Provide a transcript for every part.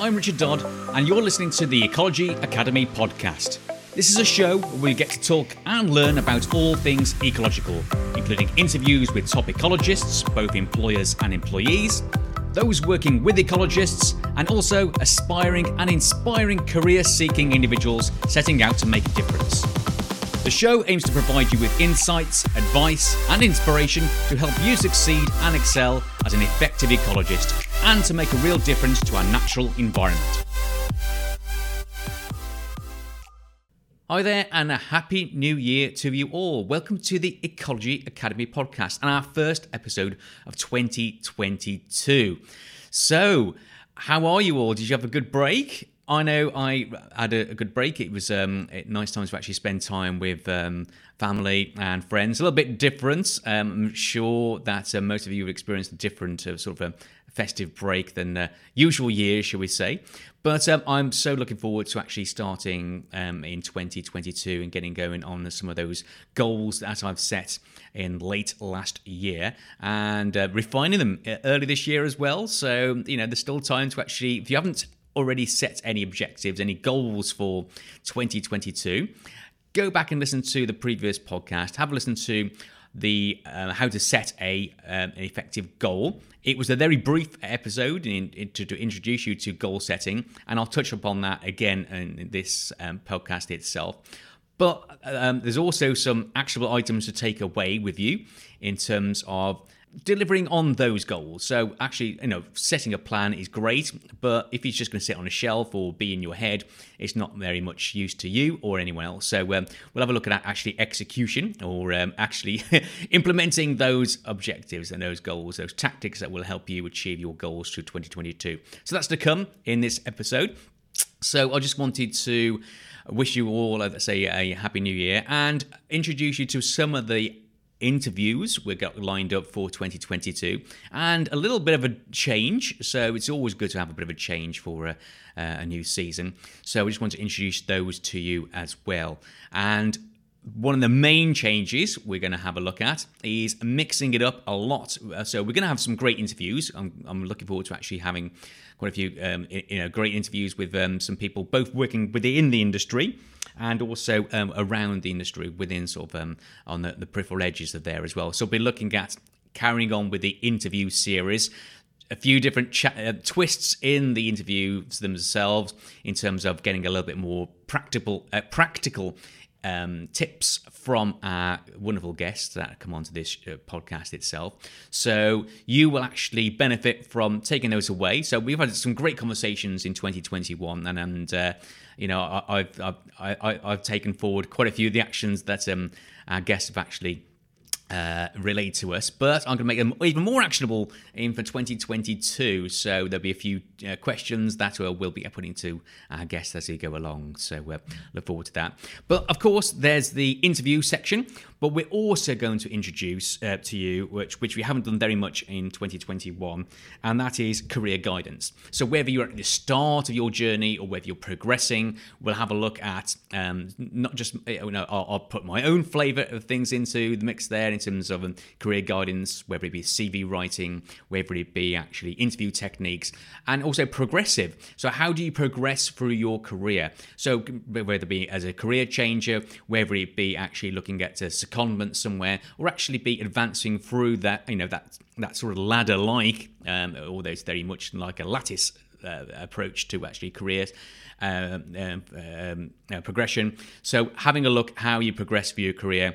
I'm Richard Dodd, and you're listening to the Ecology Academy podcast. This is a show where we get to talk and learn about all things ecological, including interviews with top ecologists, both employers and employees, those working with ecologists, and also aspiring and inspiring career seeking individuals setting out to make a difference. The show aims to provide you with insights, advice, and inspiration to help you succeed and excel as an effective ecologist and to make a real difference to our natural environment. Hi there, and a happy new year to you all. Welcome to the Ecology Academy podcast and our first episode of 2022. So, how are you all? Did you have a good break? I know I had a, good break. It was um, a nice time to actually spend time with um, family and friends. A little bit different. Um, I'm sure that uh, most of you have experienced a different uh, sort of a festive break than uh, usual years, shall we say. But um, I'm so looking forward to actually starting um, in 2022 and getting going on some of those goals that I've set in late last year and uh, refining them uh, early this year as well. So, you know, there's still time to actually, if you haven't already set any objectives, any goals for 2022, go back and listen to the previous podcast. Have a listen to the uh, how to set a um, an effective goal. It was a very brief episode in, in, to, to, introduce you to goal setting, and I'll touch upon that again in this um, podcast itself. But um, there's also some actionable items to take away with you in terms of delivering on those goals. So actually, you know, setting a plan is great, but if it's just going to sit on a shelf or be in your head, it's not very much use to you or anyone else. So um, we'll have a look at actually execution or um, actually implementing those objectives and those goals, those tactics that will help you achieve your goals through 2022. So that's to come in this episode. So I just wanted to wish you all, let's say, a happy new year and introduce you to some of the interviews we've got lined up for 2022 and a little bit of a change so it's always good to have a bit of a change for a, a new season so i just want to introduce those to you as well and one of the main changes we're going to have a look at is mixing it up a lot. Uh, so we're going to have some great interviews. I'm, I'm looking forward to actually having quite a few um, you know great interviews with um, some people both working within the industry and also um, around the industry within sort of um, on the, the peripheral edges of there as well. So we'll be looking at carrying on with the interview series a few different uh, twists in the interviews themselves in terms of getting a little bit more practical, uh, practical um, tips from our wonderful guests that come onto this uh, podcast itself. So you will actually benefit from taking those away. So we've had some great conversations in 2021, and and uh, you know I, have I've, I, I've taken forward quite a few of the actions that um, our guests have actually uh, relate to us, but I'm going to make them even more actionable in for 2022. So there'll be a few uh, questions that uh, we'll be putting to our guests as we go along. So uh, look forward to that. But of course, there's the interview section, but we're also going to introduce uh, to you, which which we haven't done very much in 2021, and that is career guidance. So whether you're at the start of your journey or whether you're progressing, we'll have a look at um, not just you know I'll, I'll put my own flavour of things into the mix there in terms of um, career guidance, whether it be CV writing, whether it be actually interview techniques, and also progressive. So, how do you progress through your career? So, whether it be as a career changer, whether it be actually looking at a secondment somewhere, or actually be advancing through that, you know, that that sort of ladder like, um, although it's very much like a lattice uh, approach to actually careers. Uh, um, um, uh, progression. So, having a look how you progress through your career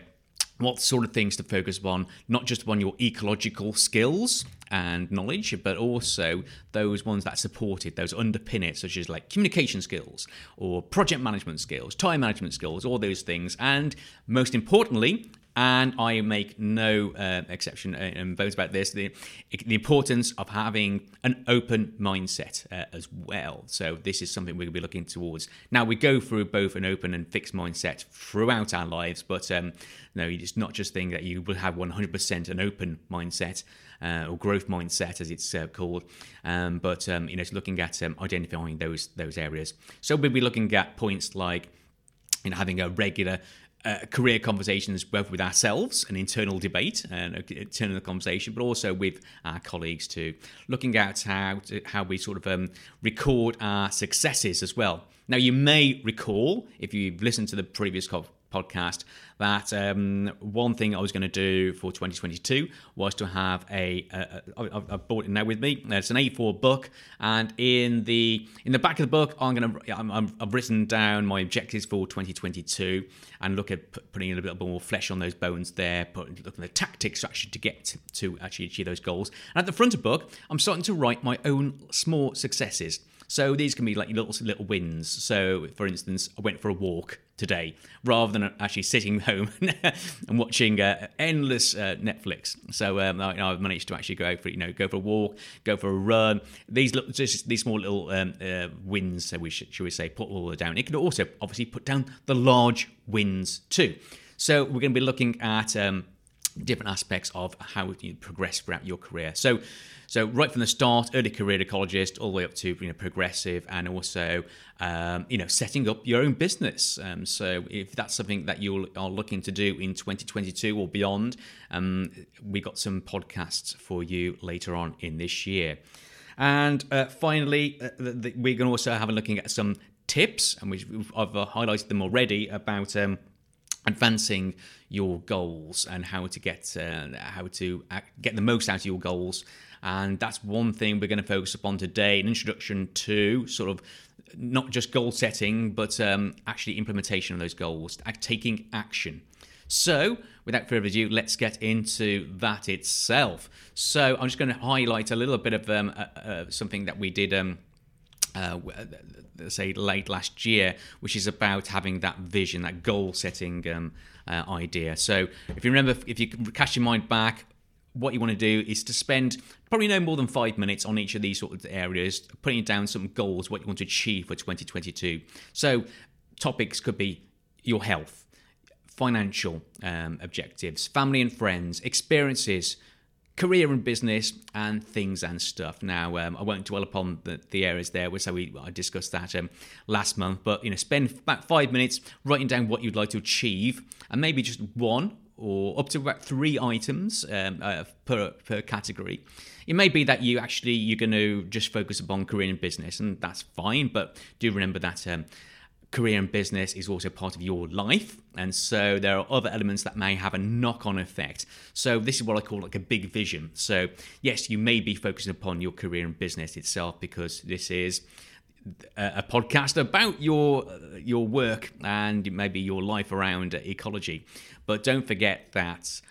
what sort of things to focus on, not just on your ecological skills and knowledge, but also those ones that support it, those underpin it, such as like communication skills or project management skills, time management skills, all those things. And most importantly, and I make no uh, exception and vote about this the, the importance of having an open mindset uh, as well. So, this is something we're going to be looking towards. Now, we go through both an open and fixed mindset throughout our lives, but um, no, it's not just think that you will have 100% an open mindset. Uh, or growth mindset, as it's uh, called, um, but um, you know, it's looking at um, identifying those those areas. So we'll be looking at points like you know having a regular uh, career conversations, both with ourselves, an internal debate and an internal conversation, but also with our colleagues too, looking at how to, how we sort of um, record our successes as well. Now, you may recall if you've listened to the previous podcast that um, one thing I was going to do for 2022 was to have a. a, a I've bought it now with me. It's an A4 book, and in the in the back of the book, I'm going to I'm, i have written down my objectives for 2022 and look at putting a little bit more flesh on those bones there, put, looking at the tactics actually to get to, to actually achieve those goals. And at the front of the book, I'm starting to write my own small successes. So these can be like little little wins. So for instance, I went for a walk today rather than actually sitting home and watching uh, endless uh, Netflix. So um, I, have managed to actually go for you know go for a walk, go for a run. These little, just these small little um, uh, wins, so we should, should we say, put all the down. It can also obviously put down the large wins too. So we're going to be looking at. Um, different aspects of how you progress throughout your career. So, so right from the start, early career ecologist, all the way up to you know progressive, and also um, you know setting up your own business. Um, so if that's something that you are looking to do in 2022 or beyond, um, we got some podcasts for you later on in this year. And uh, finally, uh, the, the, we're going to also have a looking at some tips, and we've, I've uh, highlighted them already about um, advancing your goals and how to get uh, how to get the most out of your goals and that's one thing we're going to focus upon today an introduction to sort of not just goal setting but um, actually implementation of those goals taking action so without further ado let's get into that itself so i'm just going to highlight a little bit of um, uh, uh, something that we did um, uh, say late last year, which is about having that vision, that goal setting um, uh, idea. So if you remember, if you cast your mind back, what you want to do is to spend probably no more than five minutes on each of these sort of areas, putting down some goals, what you want to achieve for 2022. So topics could be your health, financial um, objectives, family and friends, experiences, career and business and things and stuff. Now, um, I won't dwell upon the, the areas there, which we I discussed that um, last month. But you know, spend about five minutes writing down what you'd like to achieve, and maybe just one or up to about three items um, uh, per per category. It may be that you actually you're going to just focus upon career and business, and that's fine. But do remember that um, career and business is also part of your life. And so there are other elements that may have a knock on effect. So this is what I call like a big vision. So, yes, you may be focusing upon your career and business itself because this is a podcast about your your work and maybe your life around ecology but don't forget that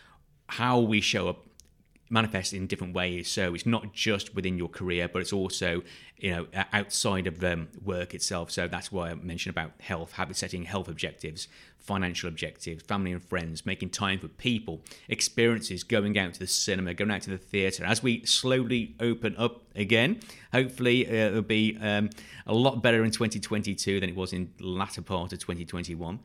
how we show up manifest in different ways. So it's not just within your career, but it's also you know outside of the work itself. So that's why I mentioned about health, habit setting health objectives, financial objectives, family and friends, making time for people, experiences, going out to the cinema, going out to the theatre. As we slowly open up again, hopefully uh, it'll be um, a lot better in 2022 than it was in the latter part of 2021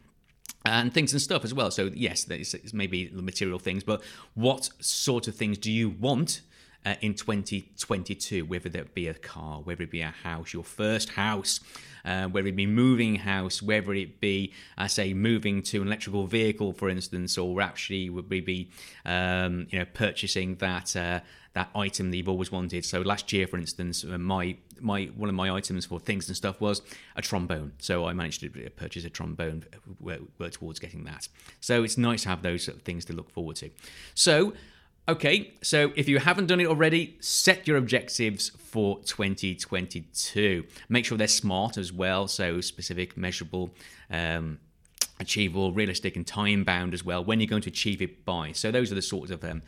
and things and stuff as well. So yes, it's maybe material things, but what sort of things do you want uh, in 2022? Whether that be a car, whether it be a house, your first house, uh, whether it be moving house, whether it be, I say, moving to an electrical vehicle, for instance, or actually would we be, um, you know, purchasing that uh, that item that you've always wanted. So last year, for instance, uh, my my one of my items for things and stuff was a trombone. So I managed to purchase a trombone, work, work towards getting that. So it's nice to have those sort of things to look forward to. So. Okay, so if you haven't done it already, set your objectives for 2022. Make sure they're smart as well, so specific, measurable, um, achievable, realistic, and time bound as well. When you're going to achieve it by. So those are the sorts of um,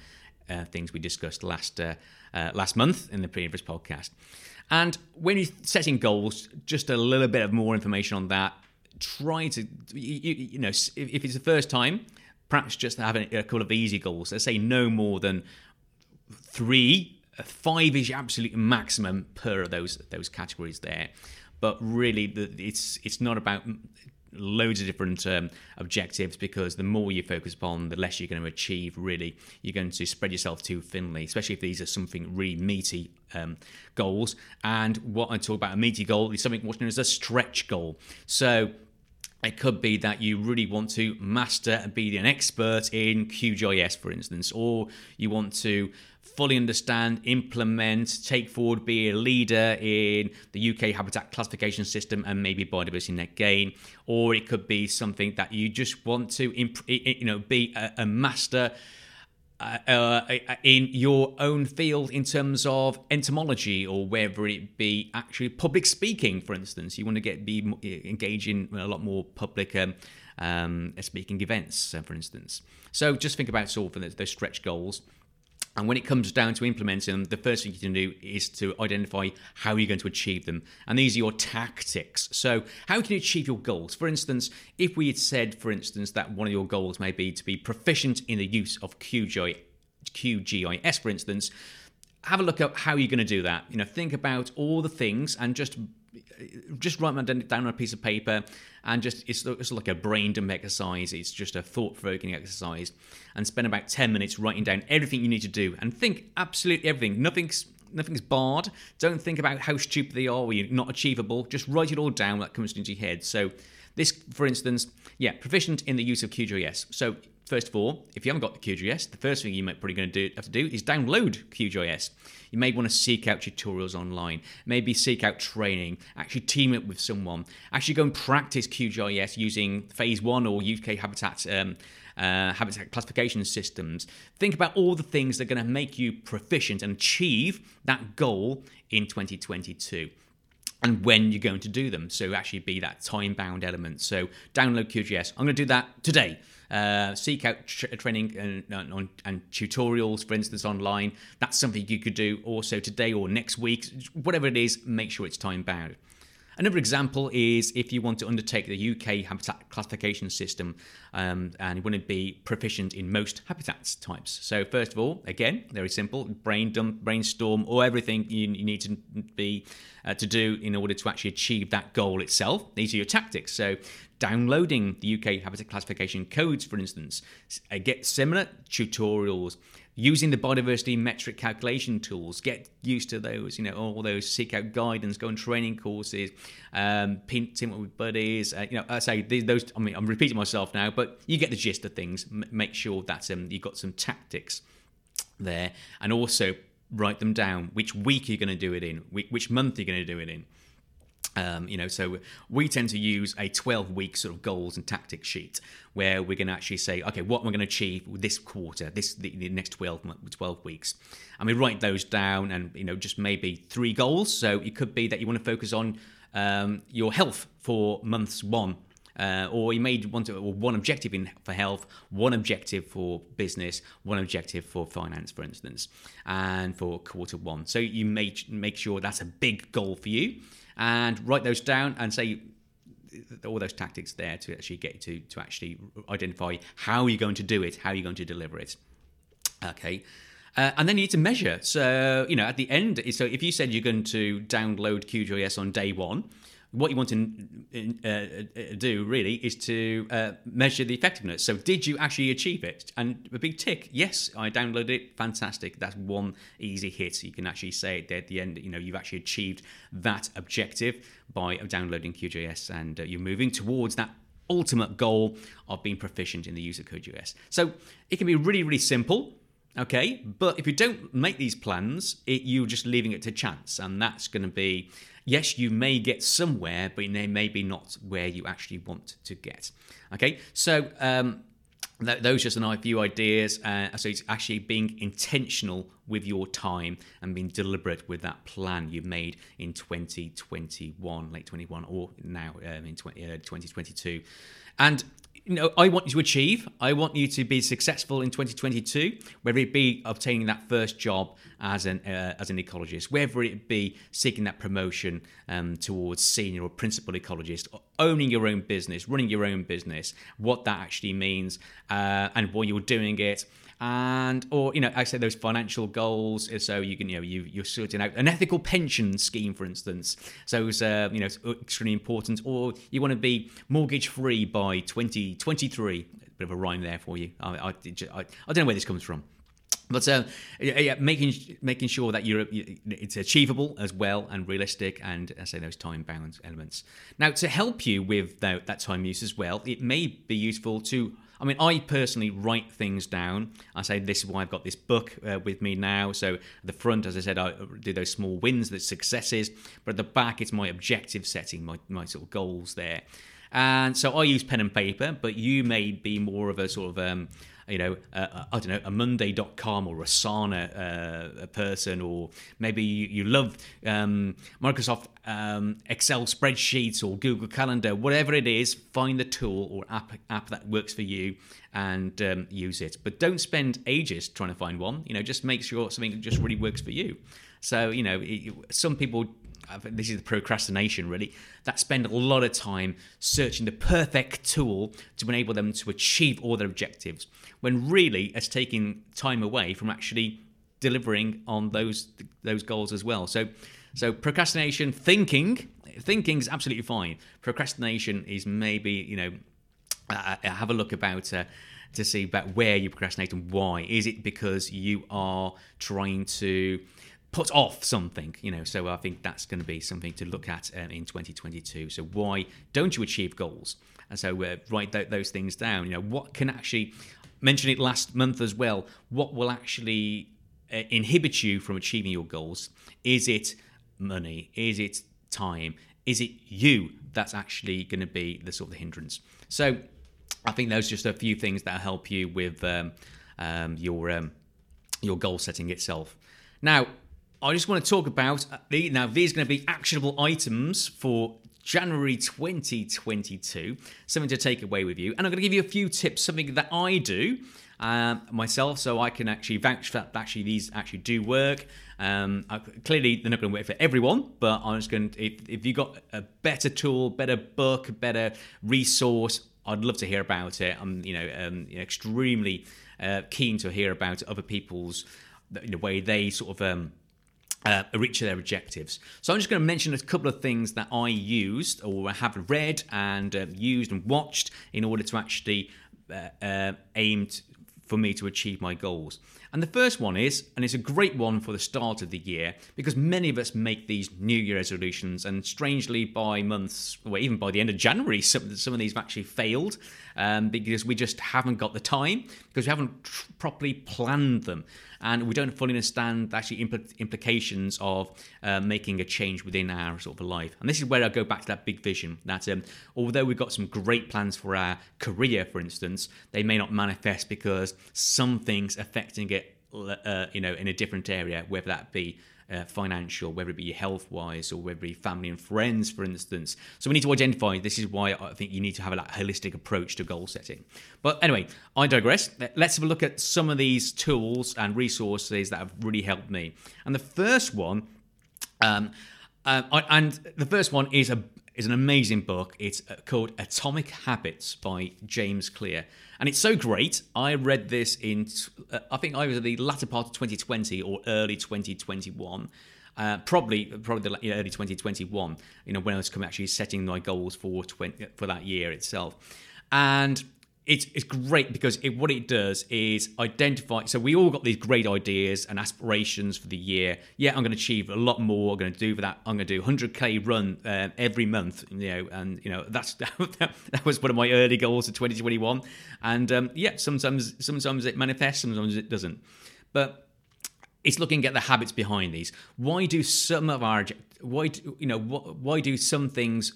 uh, things we discussed last uh, uh, last month in the previous podcast. And when you're setting goals, just a little bit of more information on that. Try to, you, you know, if, if, it's the first time, perhaps just having a, couple of easy goals. Let's say no more than three. Five is your absolute maximum per those those categories there. But really, the, it's it's not about loads of different um, objectives because the more you focus upon, the less you're going to achieve. Really, you're going to spread yourself too thinly, especially if these are something really meaty um, goals. And what I talk about a meaty goal is something what's known as a stretch goal. So It could be that you really want to master and be an expert in QGIS, for instance, or you want to fully understand, implement, take forward, be a leader in the UK habitat classification system and maybe biodiversity net gain, or it could be something that you just want to, imp- you know, be a, a master. Uh, uh, in your own field in terms of entomology or whether it be actually public speaking for instance. You want to get be engaged in a lot more public um, um, speaking events uh, for instance. So just think about sort of those stretch goals and when it comes down to implementing them, the first thing you can do is to identify how you're going to achieve them. And these are your tactics. So, how can you achieve your goals? For instance, if we had said, for instance, that one of your goals may be to be proficient in the use of QGIS, QGIS for instance, have a look at how you're going to do that. You know, think about all the things and just just write them down on a piece of paper and just it's, it's like a brain dump exercise. It's just a thought-provoking exercise. And spend about 10 minutes writing down everything you need to do and think absolutely everything. Nothing's nothing's barred. Don't think about how stupid they are or you're not achievable. Just write it all down that comes into your head. So this for instance yeah proficient in the use of QGIS so First of all, if you haven't got the QGIS, the first thing you might probably going to do have to do is download QGIS. You may want to seek out tutorials online, maybe seek out training, actually team up with someone, actually go and practice QGIS using Phase One or UK Habitat. Um, uh, habitat classification systems. Think about all the things that are going to make you proficient and achieve that goal in 2022 and when you're going to do them. So actually be that time bound element. So download QGIS. I'm going to do that today. Uh, seek out tra- training and, and, and, tutorials, for instance, online. That's something you could do also today or next week. Whatever it is, make sure it's time bound. Another example is if you want to undertake the UK habitat classification system um, and you want to be proficient in most habitats types. So, first of all, again, very simple brain dump, brainstorm, or everything you, you need to be uh, to do in order to actually achieve that goal itself. These are your tactics. So, downloading the UK habitat classification codes, for instance, uh, get similar tutorials using the biodiversity metric calculation tools get used to those you know all those seek out guidance go on training courses um team with buddies uh, you know i say those i mean i'm repeating myself now but you get the gist of things M- make sure that um, you've got some tactics there and also write them down which week you're going to do it in which month you're going to do it in um, you know, so we tend to use a 12 week sort of goals and tactics sheet where we're going to actually say, okay, what am I going to achieve this quarter, this the, the next 12, 12 weeks, and we write those down, and you know, just maybe three goals. So it could be that you want to focus on um, your health for months one. Uh, or you may want to one objective in for health, one objective for business, one objective for finance, for instance, and for quarter one. So you make make sure that's a big goal for you, and write those down and say all those tactics there to actually get to to actually identify how you're going to do it, how you're going to deliver it. Okay. Uh, and then you need to measure. So, you know, at the end, so if you said you're going to download QGIS on day one, what you want to uh, uh, do really is to uh, measure the effectiveness. So, did you actually achieve it? And a big tick, yes, I downloaded it. Fantastic. That's one easy hit. You can actually say at the end, you know, you've actually achieved that objective by downloading QGIS, and uh, you're moving towards that ultimate goal of being proficient in the use of QGIS. So, it can be really, really simple. Okay, but if you don't make these plans, it, you're just leaving it to chance, and that's going to be yes, you may get somewhere, but they may be not where you actually want to get. Okay, so um, th- those are just a few ideas. Uh, so it's actually being intentional with your time and being deliberate with that plan you've made in 2021, late 21, or now um, in 20, uh, 2022. And you know, I want you to achieve. I want you to be successful in 2022, whether it be obtaining that first job as an uh, as an ecologist, whether it be seeking that promotion um, towards senior or principal ecologist, owning your own business, running your own business, what that actually means, uh, and why you're doing it, and or you know I say those financial goals so you can you know you you're sorting out an ethical pension scheme for instance. So it's uh, you know it's extremely important. Or you want to be mortgage free by 2023 bit of a rhyme there for you. I, I, I, I don't know where this comes from but uh, yeah, making making sure that you're it's achievable as well and realistic, and I say those time bound elements. Now, to help you with that, that time use as well, it may be useful to. I mean, I personally write things down. I say this is why I've got this book uh, with me now. So at the front, as I said, I do those small wins, the successes, but at the back, it's my objective setting, my my sort of goals there. And so I use pen and paper, but you may be more of a sort of um, you know, uh, I don't know, a Monday.com or Asana uh, person, or maybe you, you love um, Microsoft um, Excel spreadsheets or Google Calendar, whatever it is, find the tool or app app that works for you and um, use it. But don't spend ages trying to find one. You know, just make sure something just really works for you. So you know, it, some people this is the procrastination really, that spend a lot of time searching the perfect tool to enable them to achieve all their objectives, when really it's taking time away from actually delivering on those those goals as well. So so procrastination, thinking, thinking is absolutely fine. Procrastination is maybe you know uh, uh have a look about. Uh, to see about where you procrastinate and why. Is it because you are trying to put off something, you know. So I think that's going to be something to look at um, in 2022. So why don't you achieve goals? And so uh, write th- those things down. You know, what can actually mention it last month as well. What will actually uh, inhibit you from achieving your goals? Is it money? Is it time? Is it you that's actually going to be the sort of the hindrance? So I think those are just a few things that help you with um, um, your um, your goal setting itself. Now, I just want to talk about uh, the, now. These are going to be actionable items for January 2022. Something to take away with you, and I'm going to give you a few tips. Something that I do um, myself, so I can actually vouch that actually these actually do work. Um, I, clearly, they're not going to work for everyone, but I'm just going to. If, if you got a better tool, better book, better resource, I'd love to hear about it. I'm, you know, um, extremely uh, keen to hear about other people's the way they sort of um, uh, reach their objectives. So I'm just going to mention a couple of things that I used or have read and uh, used and watched in order to actually uh, uh aimed for me to achieve my goals. And the first one is, and it's a great one for the start of the year, because many of us make these New Year resolutions, and strangely, by months, or even by the end of January, some, some of these have actually failed um, because we just haven't got the time, because we haven't tr- properly planned them, and we don't fully understand the actually impl- implications of uh, making a change within our sort of life. And this is where I go back to that big vision that um, although we've got some great plans for our career, for instance, they may not manifest because something's affecting it uh, you know, in a different area, whether that be uh, financial, whether it be health wise, or whether it be family and friends, for instance. So we need to identify this is why I think you need to have a like, holistic approach to goal setting. But anyway, I digress. Let's have a look at some of these tools and resources that have really helped me. And the first one, um, uh, and the first one is a is an amazing book. It's uh, called Atomic Habits by James Clear. And it's so great. I read this in, uh, I think either the latter part of 2020 or early 2021. Uh, probably, probably the early 2021. You know, when I was actually setting my goals for 20, for that year itself, and it's, it's great because it, what it does is identify. So we all got these great ideas and aspirations for the year. Yeah, I'm going to achieve a lot more. I'm going to do for that. I'm going to do 100k run uh, every month. You know, and you know that's that was one of my early goals for 2021. And um, yeah, sometimes sometimes it manifests, sometimes it doesn't. But it's looking at the habits behind these. Why do some of our why do, you know why do some things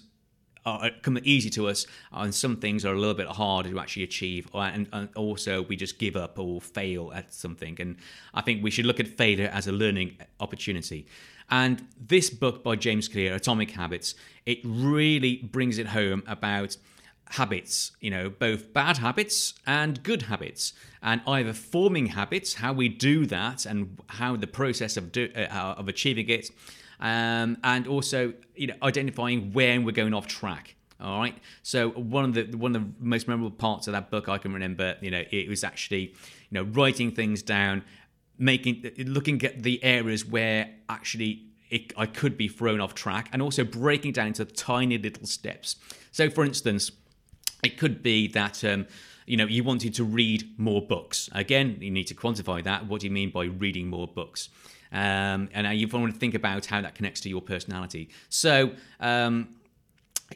are come easy to us, and some things are a little bit harder to actually achieve, and, and also we just give up or fail at something. And I think we should look at failure as a learning opportunity. And this book by James Clear, Atomic Habits, it really brings it home about habits, you know, both bad habits and good habits, and either forming habits, how we do that, and how the process of do, uh, of achieving it, um, and also you know identifying when we're going off track. All right. So one of the one of the most memorable parts of that book I can remember, you know, it was actually you know writing things down, making looking at the areas where actually it, I could be thrown off track, and also breaking down into tiny little steps. So, for instance, it could be that um, you know, you wanted to read more books. Again, you need to quantify that. What do you mean by reading more books? Um, and you want to think about how that connects to your personality. So, um,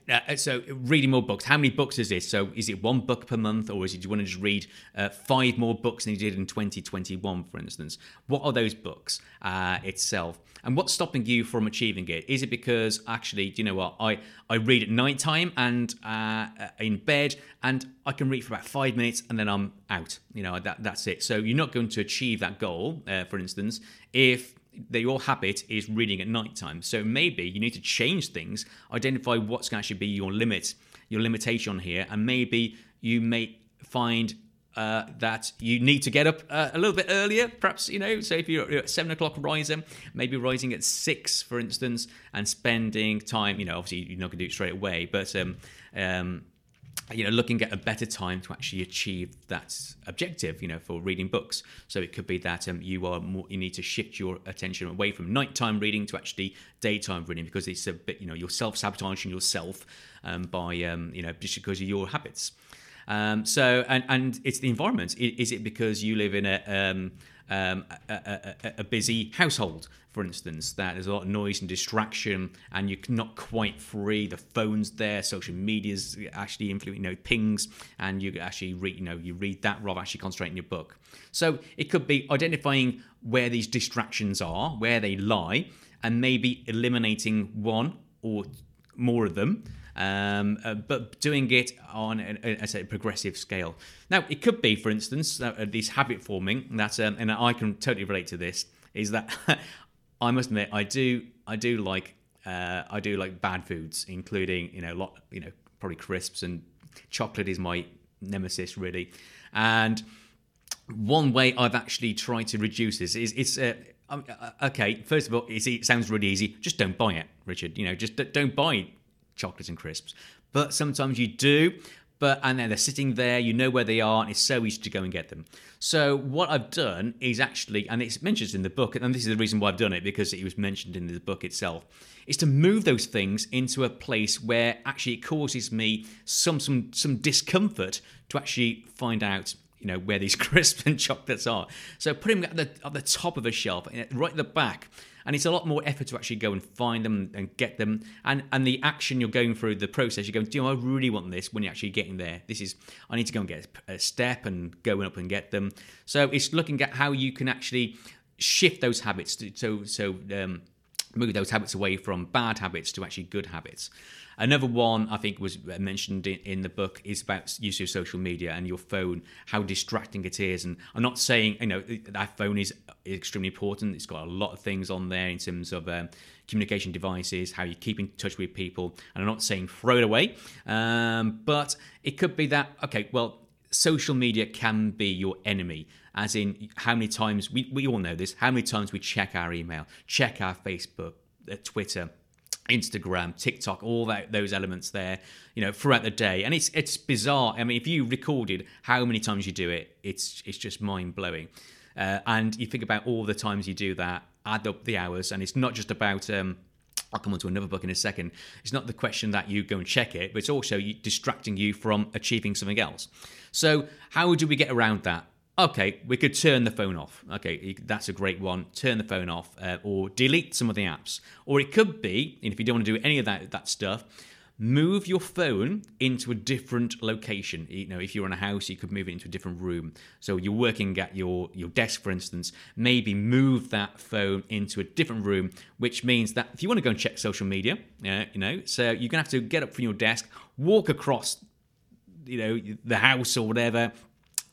uh, so reading more books. How many books is this? So is it one book per month or is it do you want to just read uh, five more books than you did in 2021 for instance? What are those books uh, itself? And what's stopping you from achieving it? Is it because actually do you know what? I i read at night time and uh, in bed and i can read for about five minutes and then i'm out. You know that, that's it. So you're not going to achieve that goal uh, for instance if that your habit is reading at night time. So maybe you need to change things, identify what's going to actually be your limit, your limitation here, and maybe you may find uh, that you need to get up uh, a little bit earlier, perhaps, you know, so if you're at seven o'clock riser, maybe rising at six, for instance, and spending time, you know, obviously you're not going to do it straight away, but um, um, you know, looking at a better time to actually achieve that objective, you know, for reading books. So it could be that um, you are more, you need to shift your attention away from nighttime reading to actually daytime reading because it's a bit, you know, you're self sabotaging yourself um, by, um, you know, just because of your habits. Um, so, and, and it's the environment. Is it because you live in a, um, a, a, a, busy household, for instance, that there's a lot of noise and distraction, and you're not quite free. The phone's there, social media's actually influencing, you know, pings, and you actually read, you know, you read that rather actually concentrating your book. So it could be identifying where these distractions are, where they lie, and maybe eliminating one or more of them um, uh, but doing it on a, a, a, progressive scale. Now, it could be, for instance, uh, this habit forming. That, um, and I can totally relate to this. Is that I must admit, I do, I do like, uh, I do like bad foods, including you know, lot, you know, probably crisps and chocolate is my nemesis really. And one way I've actually tried to reduce this is it's. Uh, um, uh, okay, first of all, it sounds really easy. Just don't buy it, Richard. You know, just don't buy chocolates and crisps. But sometimes you do, but and then they're sitting there, you know where they are, and it's so easy to go and get them. So what I've done is actually, and it's mentioned in the book, and this is the reason why I've done it because it was mentioned in the book itself, is to move those things into a place where actually it causes me some some some discomfort to actually find out you know where these crisps and chocolates are. So put them at the at the top of a shelf, right at the back, and it's a lot more effort to actually go and find them and get them. And and the action you're going through, the process you're going, do you know, I really want this when you're actually getting there. This is I need to go and get a step and going up and get them. So it's looking at how you can actually shift those habits to, so so um, move those habits away from bad habits to actually good habits. Another one I think was mentioned in, in, the book is about use of social media and your phone, how distracting it is. And I'm not saying you know that phone is extremely important. It's got a lot of things on there in terms of um, communication devices, how you keep in touch with people. And I'm not saying throw it away, um, but it could be that okay, well. Social media can be your enemy, as in how many times we, we all know this, how many times we check our email, check our Facebook, uh, Twitter, Instagram, TikTok, all that those elements there, you know, throughout the day. And it's it's bizarre. I mean, if you recorded how many times you do it, it's it's just mind blowing. Uh, and you think about all the times you do that, add up the hours, and it's not just about. Um, I'll come on to another book in a second. It's not the question that you go and check it, but it's also distracting you from achieving something else. So, how do we get around that? Okay, we could turn the phone off. Okay, that's a great one. Turn the phone off uh, or delete some of the apps. Or it could be, and if you don't want to do any of that, that stuff, move your phone into a different location. You know, if you're in a house, you could move it into a different room. So you're working at your, your desk, for instance, maybe move that phone into a different room, which means that if you want to go and check social media, uh, you know, so you're going to have to get up from your desk, walk across you know the house or whatever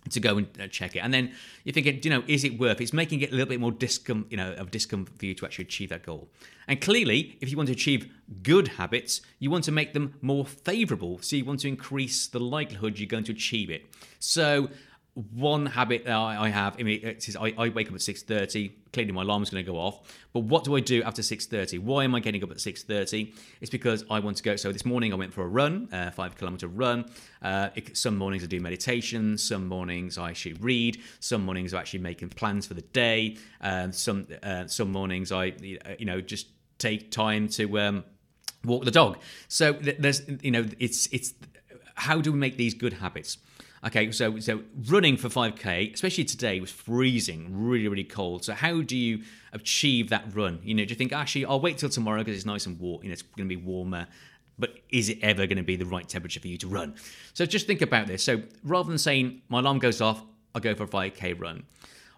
to go and uh, check it. And then you're thinking, you know, is it worth? It's making it a little bit more discom, you know, of discomfort for you to actually achieve that goal. And clearly, if you want to achieve good habits, you want to make them more favourable. So you want to increase the likelihood you're going to achieve it. So one habit that I have, I mean, is I, I wake up at six thirty. Clearly, my alarm is going to go off. But what do I do after six thirty? Why am I getting up at six thirty? It's because I want to go. So this morning I went for a run, a five kilometer run. Uh, it, some mornings I do meditation. Some mornings I actually read. Some mornings I'm actually making plans for the day. Uh, some uh, some mornings I you know just take time to um, walk the dog. So there's you know it's it's how do we make these good habits? Okay, so so running for 5k, especially today, was freezing, really really cold. So how do you achieve that run? You know, do you think actually I'll wait till tomorrow because it's nice and warm, you know, it's going to be warmer. But is it ever going to be the right temperature for you to run? So just think about this. So rather than saying my alarm goes off, I'll go for a 5k run.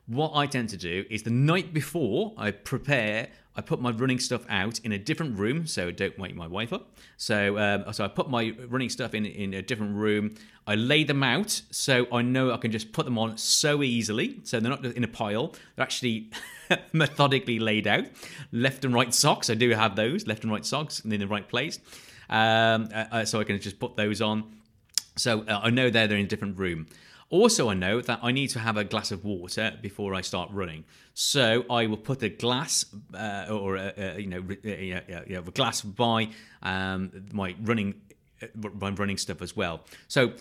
What I tend to do is the night before I prepare I put my running stuff out in a different room, so don't wake my wife up. So, um, so I put my running stuff in in a different room. I lay them out so I know I can just put them on so easily. So they're not in a pile; they're actually methodically laid out. Left and right socks, I do have those left and right socks in the right place. Um, uh, uh so I can just put those on. So uh, I know they're, they're in a different room. Also, I know that I need to have a glass of water before I start running. So I will put a glass uh, or a, a, you know a, a glass by um, my running uh, my running stuff as well. So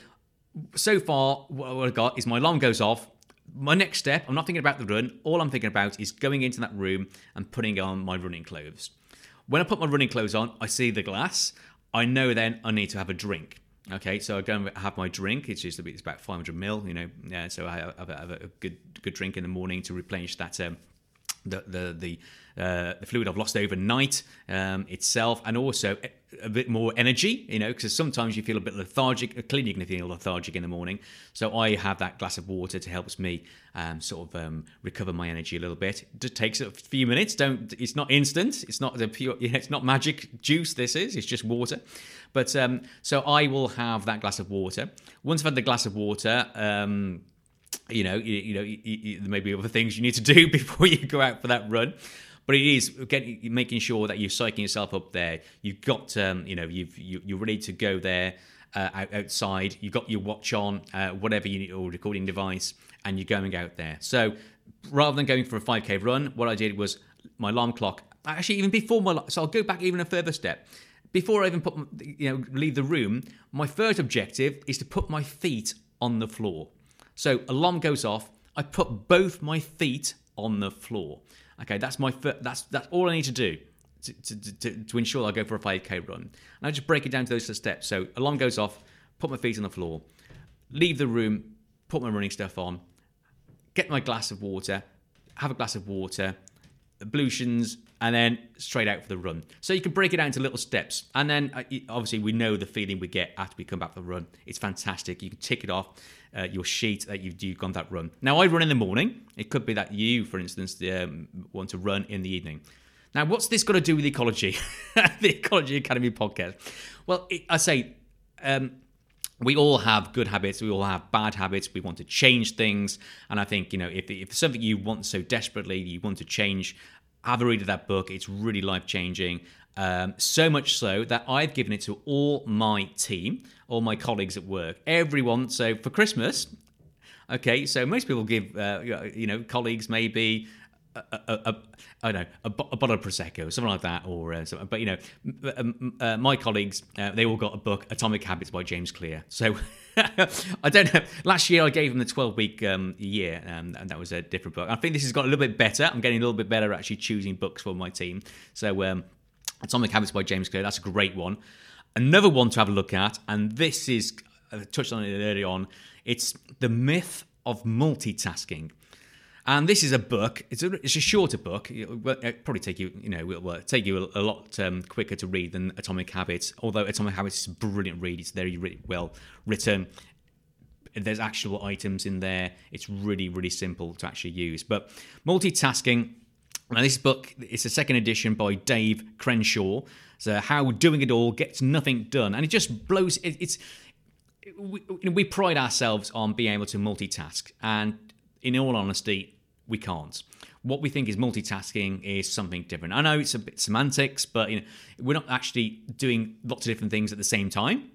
so far, what I've got is my alarm goes off. My next step, I'm not thinking about the run. All I'm thinking about is going into that room and putting on my running clothes. When I put my running clothes on, I see the glass. I know then I need to have a drink. Okay, so I go and have my drink. It's just it's about 500 mil, you know. Yeah, so I have, have a good good drink in the morning to replenish that um, the the the, uh, the fluid I've lost overnight um, itself, and also a bit more energy, you know, because sometimes you feel a bit lethargic. Clearly, you can feel lethargic in the morning. So I have that glass of water to help me um, sort of um, recover my energy a little bit. It takes a few minutes. Don't. It's not instant. It's not the pure. It's not magic juice. This is. It's just water. But um, so I will have that glass of water. Once I've had the glass of water. Um, you know, you, you know, you, you, there may be other things you need to do before you go out for that run but it is getting making sure that you're psyching yourself up there. You've got, um, you know, you've you, you're ready to go there uh, outside. You've got your watch on, uh, whatever you need, or recording device, and you're going out there. So rather than going for a 5k run, what I did was my alarm clock. Actually, even before my, so I'll go back even a further step. Before I even put, you know, leave the room, my first objective is to put my feet on the floor. So alarm goes off. I put both my feet on the floor. Okay, that's my fir- that's that's all I need to do to, to, to, to ensure I go for a 5k run. And I just break it down to those steps. So alarm goes off, put my feet on the floor, leave the room, put my running stuff on, get my glass of water, have a glass of water, ablutions, and then straight out for the run. So you can break it down into little steps. And then uh, obviously we know the feeling we get after we come back from the run. It's fantastic. You can tick it off uh, your sheet that you've, you've gone that run. Now I run in the morning. It could be that you, for instance, um, want to run in the evening. Now, what's this got to do with ecology? the Ecology Academy podcast. Well, it, I say um, we all have good habits we all have bad habits we want to change things and i think you know if, if something you want so desperately you want to change have a read of that book. It's really life changing. Um, so much so that I've given it to all my team, all my colleagues at work, everyone. So for Christmas, okay, so most people give, uh, you know, colleagues maybe a, a, a, I don't know, a, a bottle of prosecco, or something like that, or uh, something. But you know, um, uh, my colleagues, uh, they all got a book, Atomic Habits by James Clear. So I don't know. Last year I gave them the 12 week um, year, um, and that was a different book. I think this has got a little bit better. I'm getting a little bit better at actually choosing books for my team. So um, Atomic Habits by James Clear, that's a great one. Another one to have a look at, and this is I touched on it early on. It's the myth of multitasking. And this is a book. It's a, it's a shorter book. It'll probably take you, you know, will take you a, a lot um, quicker to read than Atomic Habits. Although Atomic Habits is a brilliant read. It's very, really well written. There's actual items in there. It's really, really simple to actually use. But multitasking. Now, this book it's a second edition by Dave Crenshaw. So, how doing it all gets nothing done, and it just blows. It, it's we, we pride ourselves on being able to multitask, and in all honesty, we can't. What we think is multitasking is something different. I know it's a bit semantics, but you know, we're not actually doing lots of different things at the same time.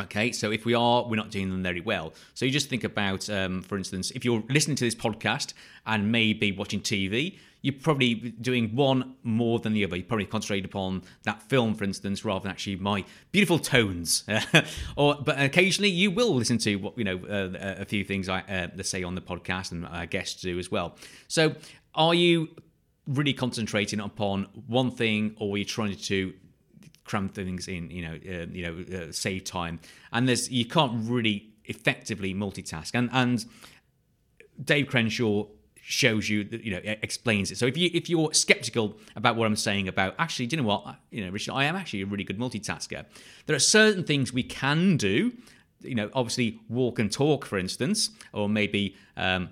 Okay, so if we are, we're not doing them very well. So you just think about, um, for instance, if you're listening to this podcast and maybe watching TV, you're probably doing one more than the other. You're probably concentrate upon that film, for instance, rather than actually my beautiful tones. or, but occasionally you will listen to what you know uh, a few things I uh, say on the podcast and our guests do as well. So, are you really concentrating upon one thing, or are you trying to cram things in, you know, uh, you know, uh, save time. And there's you can't really effectively multitask. And and Dave Crenshaw shows you that you know explains it. So if you if you're skeptical about what I'm saying about actually, do you know what you know, Richard, I am actually a really good multitasker. There are certain things we can do. You know, obviously walk and talk, for instance, or maybe. Um,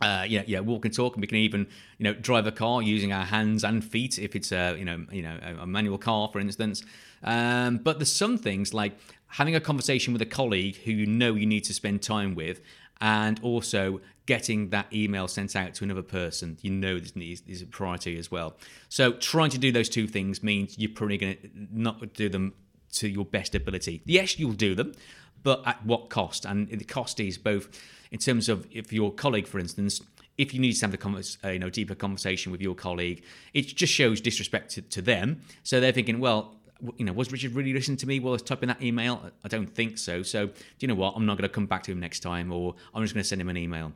uh, yeah, yeah, walk and talk, and we can even, you know, drive a car using our hands and feet if it's a, you know, you know, a manual car, for instance. Um, but there's some things like having a conversation with a colleague who you know you need to spend time with, and also getting that email sent out to another person. You know this is a priority as well. So trying to do those two things means you're probably going to not do them to your best ability. Yes you'll do them but at what cost? And the cost is both in terms of if your colleague for instance if you need to have a convers- uh, you know deeper conversation with your colleague it just shows disrespect to, to them. So they're thinking well you know, was Richard really listening to me while I was typing that email? I don't think so. So, do you know what? I'm not going to come back to him next time, or I'm just going to send him an email.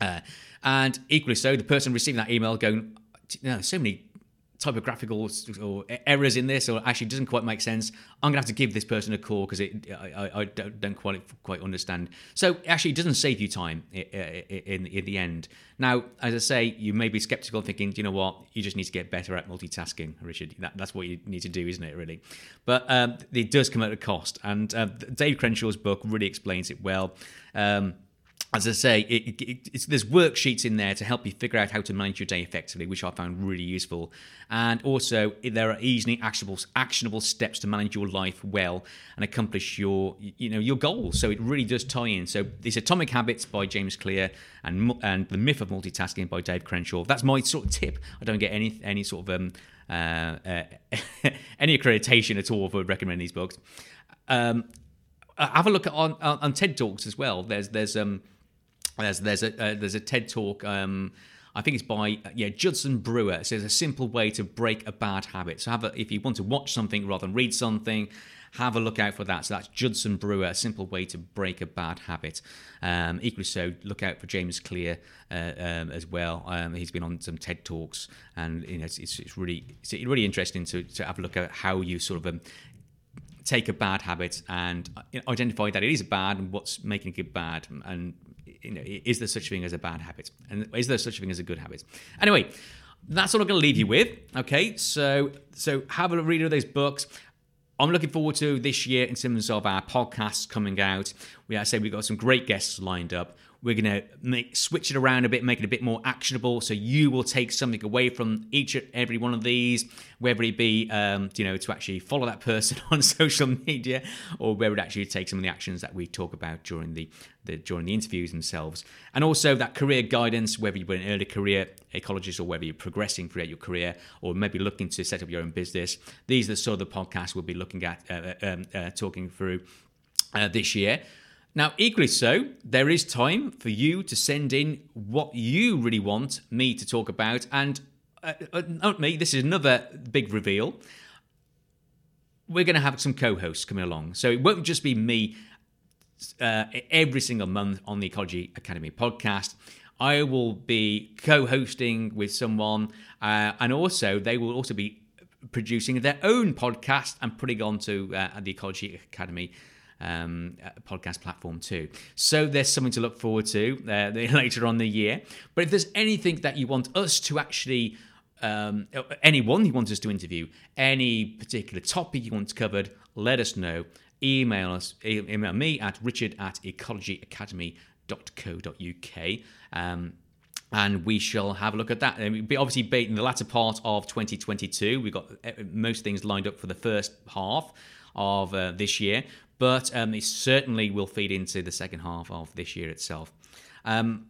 Uh, and equally so, the person receiving that email going, know, so many typographical or errors in this, or actually doesn't quite make sense. I'm gonna have to give this person a call because I, I, I, don't quite quite understand. So actually, it doesn't save you time in, in, the end. Now, as I say, you may be skeptical, thinking, do you know what, you just need to get better at multitasking, Richard. That, that's what you need to do, isn't it? Really, but um, it does come at a cost, and uh, Dave Crenshaw's book really explains it well. Um, as I say, it, it, there's worksheets in there to help you figure out how to manage your day effectively, which I found really useful. And also, there are easily actionable actionable steps to manage your life well and accomplish your you know your goals. So it really does tie in. So these Atomic Habits by James Clear and and The Myth of Multitasking by Dave Crenshaw. That's my sort of tip. I don't get any any sort of um, uh, uh, any accreditation at all for recommending these books. Um, have a look at on, on TED Talks as well. There's there's um there's there's a uh, there's a TED talk. Um, I think it's by yeah Judson Brewer. It says a simple way to break a bad habit. So have a, if you want to watch something rather than read something, have a look out for that. So that's Judson Brewer, a simple way to break a bad habit. Um, equally so, look out for James Clear uh, um, as well. Um, he's been on some TED talks, and you know it's, it's, it's really it's really interesting to, to have a look at how you sort of um, take a bad habit and identify that it is bad and what's making it bad and you know, is there such a thing as a bad habit? And is there such a thing as a good habit? Anyway, that's all I'm going to leave you with. Okay, so so have a read of those books. I'm looking forward to this year in terms of our podcasts coming out. We, I say we've got some great guests lined up. We're going to make switch it around a bit, make it a bit more actionable. So you will take something away from each and every one of these, whether it be, um, you know, to actually follow that person on social media, or whether it actually take some of the actions that we talk about during the, the during the interviews themselves, and also that career guidance, whether you're an early career ecologist or whether you're progressing throughout your career, or maybe looking to set up your own business. These are the sort of the podcasts we'll be looking at, uh, uh um, uh, talking through uh, this year. Now, equally so, there is time for you to send in what you really want me to talk about. And uh, uh, not me, this is another big reveal. We're going to have some co hosts coming along. So it won't just be me uh, every single month on the Ecology Academy podcast. I will be co hosting with someone, uh, and also they will also be producing their own podcast and putting on to uh, the Ecology Academy um, podcast platform too. So there's something to look forward to uh, later on the year. But if there's anything that you want us to actually um, anyone you want us to interview, any particular topic you want covered, let us know. Email us, email me at richard at ecologyacademy.co.uk. Um, and we shall have a look at that. And be obviously in the latter part of 2022. We've got uh, most things lined up for the first half of uh, this year but um, it certainly will feed into the second half of this year itself. Um,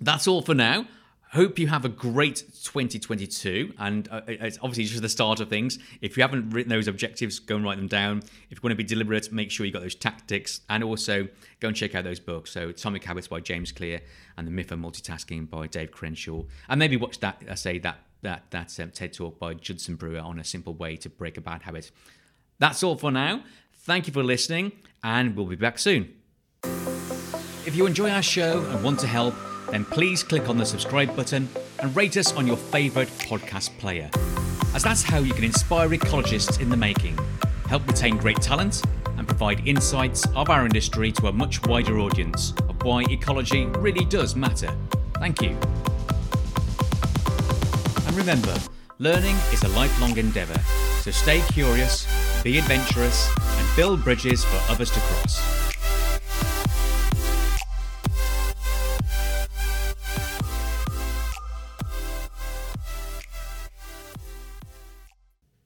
that's all for now. Hope you have a great 2022, and uh, it's obviously just the start of things. If you haven't written those objectives, go and write them down. If you want to be deliberate, make sure you got those tactics, and also go and check out those books. So, Atomic Habits by James Clear and The Myth of Multitasking by Dave Crenshaw, and maybe watch that. I say that that that um, TED Talk by Judson Brewer on a simple way to break a bad habit. That's all for now. Thank you for listening, and we'll be back soon. If you enjoy our show and want to help, then please click on the subscribe button and rate us on your favourite podcast player, as that's how you can inspire ecologists in the making, help retain great talent, and provide insights of our industry to a much wider audience of why ecology really does matter. Thank you. And remember, learning is a lifelong endeavour, so stay curious, be adventurous, and build bridges for others to cross.